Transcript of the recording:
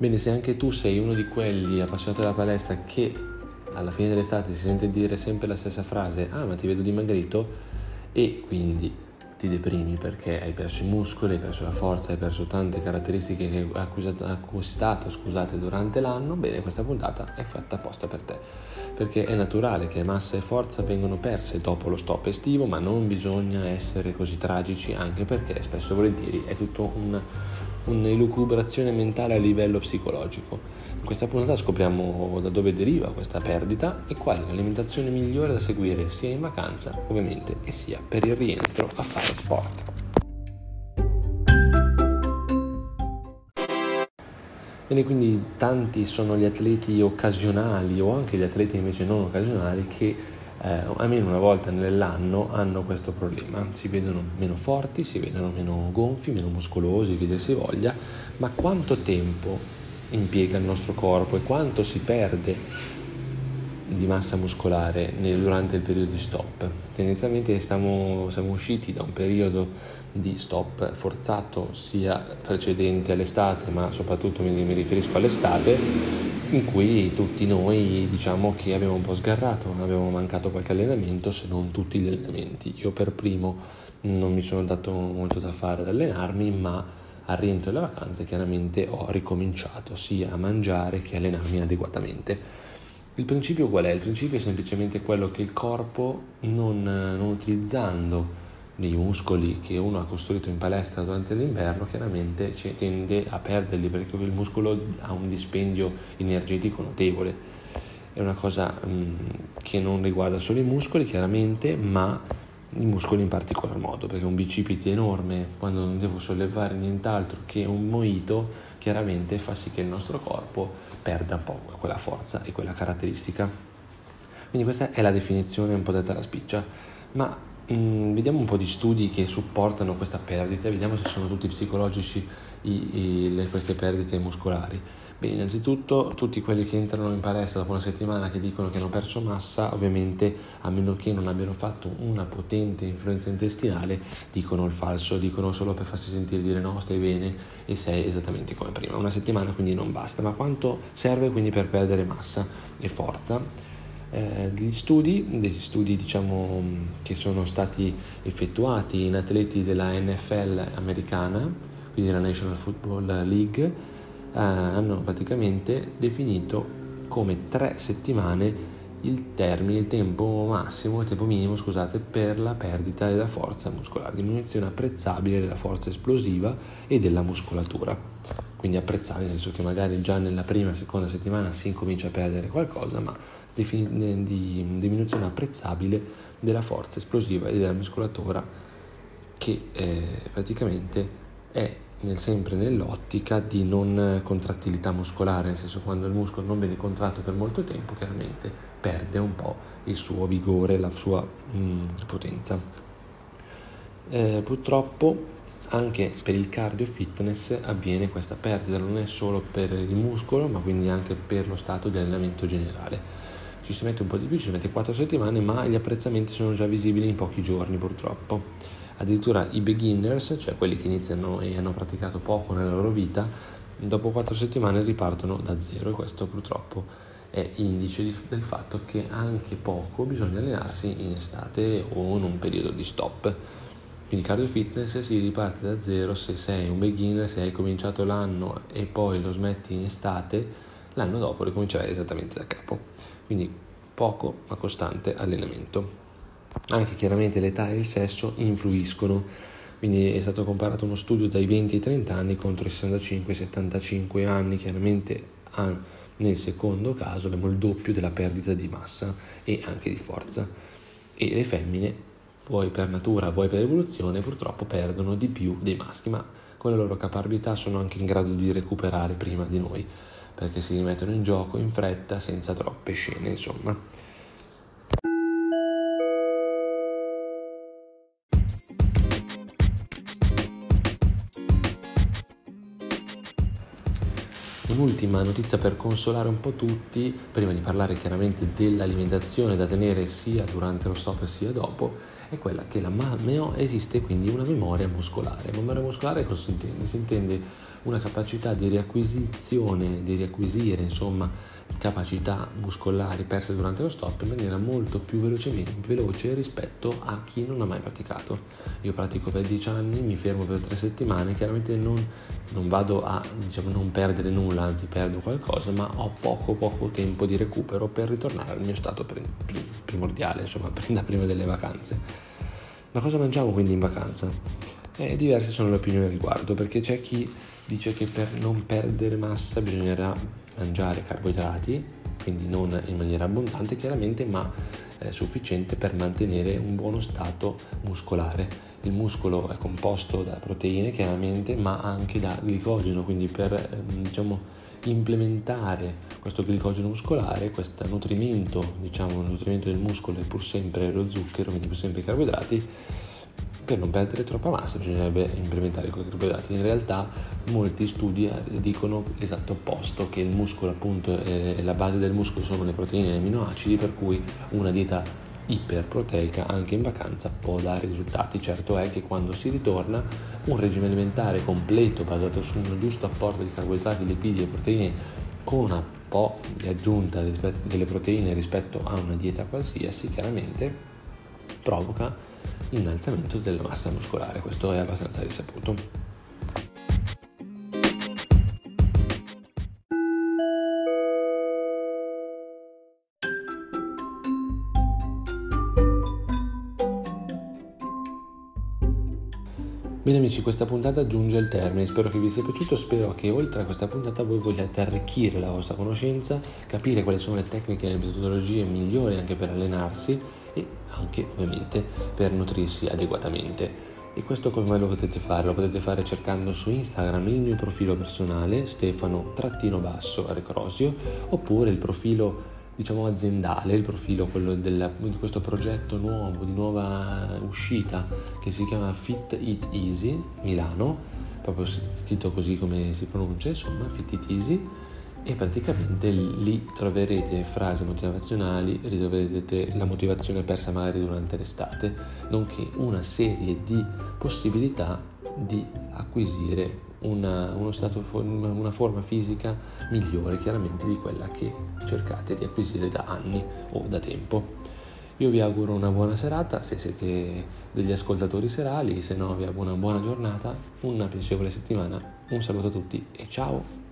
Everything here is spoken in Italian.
Bene, se anche tu sei uno di quelli appassionati della palestra che alla fine dell'estate si sente dire sempre la stessa frase, ah ma ti vedo dimagrito, e quindi ti deprimi perché hai perso i muscoli, hai perso la forza, hai perso tante caratteristiche che hai acquistato scusate, durante l'anno, bene, questa puntata è fatta apposta per te, perché è naturale che massa e forza vengono perse dopo lo stop estivo, ma non bisogna essere così tragici anche perché spesso e volentieri è tutto un, un'elucubrazione mentale a livello psicologico. In questa puntata scopriamo da dove deriva questa perdita e qual è l'alimentazione migliore da seguire sia in vacanza ovviamente e sia per il rientro a fare sport. Bene, quindi tanti sono gli atleti occasionali o anche gli atleti invece non occasionali che eh, almeno una volta nell'anno hanno questo problema. Si vedono meno forti, si vedono meno gonfi, meno muscolosi, che dir si voglia, ma quanto tempo impiega il nostro corpo e quanto si perde di massa muscolare durante il periodo di stop. Tendenzialmente stiamo, siamo usciti da un periodo di stop forzato sia precedente all'estate, ma soprattutto mi, mi riferisco all'estate, in cui tutti noi diciamo che abbiamo un po' sgarrato, abbiamo mancato qualche allenamento, se non tutti gli allenamenti. Io per primo non mi sono dato molto da fare ad allenarmi, ma al rientro delle vacanze chiaramente ho ricominciato sia a mangiare che a allenarmi adeguatamente. Il principio qual è? Il principio è semplicemente quello che il corpo, non, non utilizzando dei muscoli che uno ha costruito in palestra durante l'inverno, chiaramente tende a perderli perché il muscolo ha un dispendio energetico notevole. È una cosa mh, che non riguarda solo i muscoli, chiaramente, ma i muscoli in particolar modo, perché un bicipite enorme, quando non devo sollevare nient'altro che un moito, chiaramente fa sì che il nostro corpo perda un po' quella forza e quella caratteristica. Quindi questa è la definizione un po' detta alla spiccia, ma mh, mm, vediamo un po' di studi che supportano questa perdita, vediamo se sono tutti psicologici i, i, le, queste perdite muscolari. Beh, innanzitutto tutti quelli che entrano in palestra dopo una settimana che dicono che hanno perso massa, ovviamente a meno che non abbiano fatto una potente influenza intestinale, dicono il falso, dicono solo per farsi sentire dire no, stai bene e sei esattamente come prima. Una settimana quindi non basta, ma quanto serve quindi per perdere massa e forza? Eh, gli studi, degli studi diciamo, che sono stati effettuati in atleti della NFL americana, quindi la National Football League, eh, hanno praticamente definito come tre settimane il termine, il tempo massimo, il tempo minimo, scusate, per la perdita della forza muscolare, diminuzione apprezzabile della forza esplosiva e della muscolatura. Quindi apprezzabile, nel senso che magari già nella prima, seconda settimana si incomincia a perdere qualcosa, ma di, di diminuzione apprezzabile della forza esplosiva e della muscolatura che eh, praticamente è nel, sempre nell'ottica di non contrattilità muscolare, nel senso quando il muscolo non viene contratto per molto tempo chiaramente perde un po' il suo vigore, la sua mm, potenza. Eh, purtroppo anche per il cardio fitness avviene questa perdita, non è solo per il muscolo ma quindi anche per lo stato di allenamento generale. Ci si mette un po' di più, ci si mette 4 settimane ma gli apprezzamenti sono già visibili in pochi giorni purtroppo. Addirittura i beginners, cioè quelli che iniziano e hanno praticato poco nella loro vita, dopo quattro settimane ripartono da zero e questo purtroppo è indice del fatto che anche poco bisogna allenarsi in estate o in un periodo di stop. Quindi cardio fitness si riparte da zero se sei un beginner, se hai cominciato l'anno e poi lo smetti in estate, l'anno dopo ricomincerai esattamente da capo. Quindi poco ma costante allenamento. Anche chiaramente l'età e il sesso influiscono, quindi è stato comparato uno studio dai 20 ai 30 anni contro i 65 75 anni, chiaramente nel secondo caso abbiamo il doppio della perdita di massa e anche di forza. E le femmine, vuoi per natura, vuoi per evoluzione, purtroppo perdono di più dei maschi, ma con la loro capacità sono anche in grado di recuperare prima di noi, perché si rimettono in gioco in fretta senza troppe scene, insomma. Un'ultima notizia per consolare un po' tutti, prima di parlare chiaramente dell'alimentazione da tenere sia durante lo stop sia dopo, è quella che la meo, esiste quindi una memoria muscolare. Memoria muscolare cosa si intende? Si intende una capacità di riacquisizione, di riacquisire insomma capacità muscolari perse durante lo stop in maniera molto più veloce rispetto a chi non ha mai praticato. Io pratico per 10 anni, mi fermo per 3 settimane, chiaramente non, non vado a diciamo, non perdere nulla, anzi perdo qualcosa, ma ho poco poco tempo di recupero per ritornare al mio stato primordiale, insomma, da prima delle vacanze. Ma cosa mangiamo quindi in vacanza? Eh, diverse sono le opinioni al riguardo, perché c'è chi dice che per non perdere massa bisognerà mangiare carboidrati, quindi non in maniera abbondante chiaramente, ma eh, sufficiente per mantenere un buono stato muscolare. Il muscolo è composto da proteine chiaramente, ma anche da glicogeno, quindi per eh, diciamo, implementare questo glicogeno muscolare, questo nutrimento, diciamo, il nutrimento del muscolo è pur sempre lo zucchero, quindi pur sempre i carboidrati, per non perdere troppa massa bisognerebbe implementare i carboidrati. In realtà molti studi eh, dicono l'esatto opposto, che il muscolo appunto, eh, la base del muscolo sono le proteine e gli aminoacidi, per cui una dieta iperproteica anche in vacanza può dare risultati. Certo è che quando si ritorna un regime alimentare completo basato su un giusto apporto di carboidrati, lipidi e proteine con una po' di aggiunta delle proteine rispetto a una dieta qualsiasi, chiaramente provoca innalzamento della massa muscolare, questo è abbastanza risaputo. Bene amici, questa puntata giunge al termine, spero che vi sia piaciuto, spero che oltre a questa puntata voi vogliate arricchire la vostra conoscenza, capire quali sono le tecniche e le metodologie migliori anche per allenarsi e anche ovviamente per nutrirsi adeguatamente. E questo come lo potete fare? Lo potete fare cercando su Instagram il mio profilo personale Stefano-Recrosio oppure il profilo diciamo aziendale, il profilo quello del, di questo progetto nuovo, di nuova uscita che si chiama Fit It Easy Milano, proprio scritto così come si pronuncia, insomma Fit It Easy e praticamente lì troverete frasi motivazionali, ritroverete la motivazione persa magari durante l'estate, nonché una serie di possibilità di acquisire una, stato, una forma fisica migliore chiaramente di quella che cercate di acquisire da anni o da tempo. Io vi auguro una buona serata, se siete degli ascoltatori serali, se no vi auguro una buona giornata, una piacevole settimana, un saluto a tutti e ciao!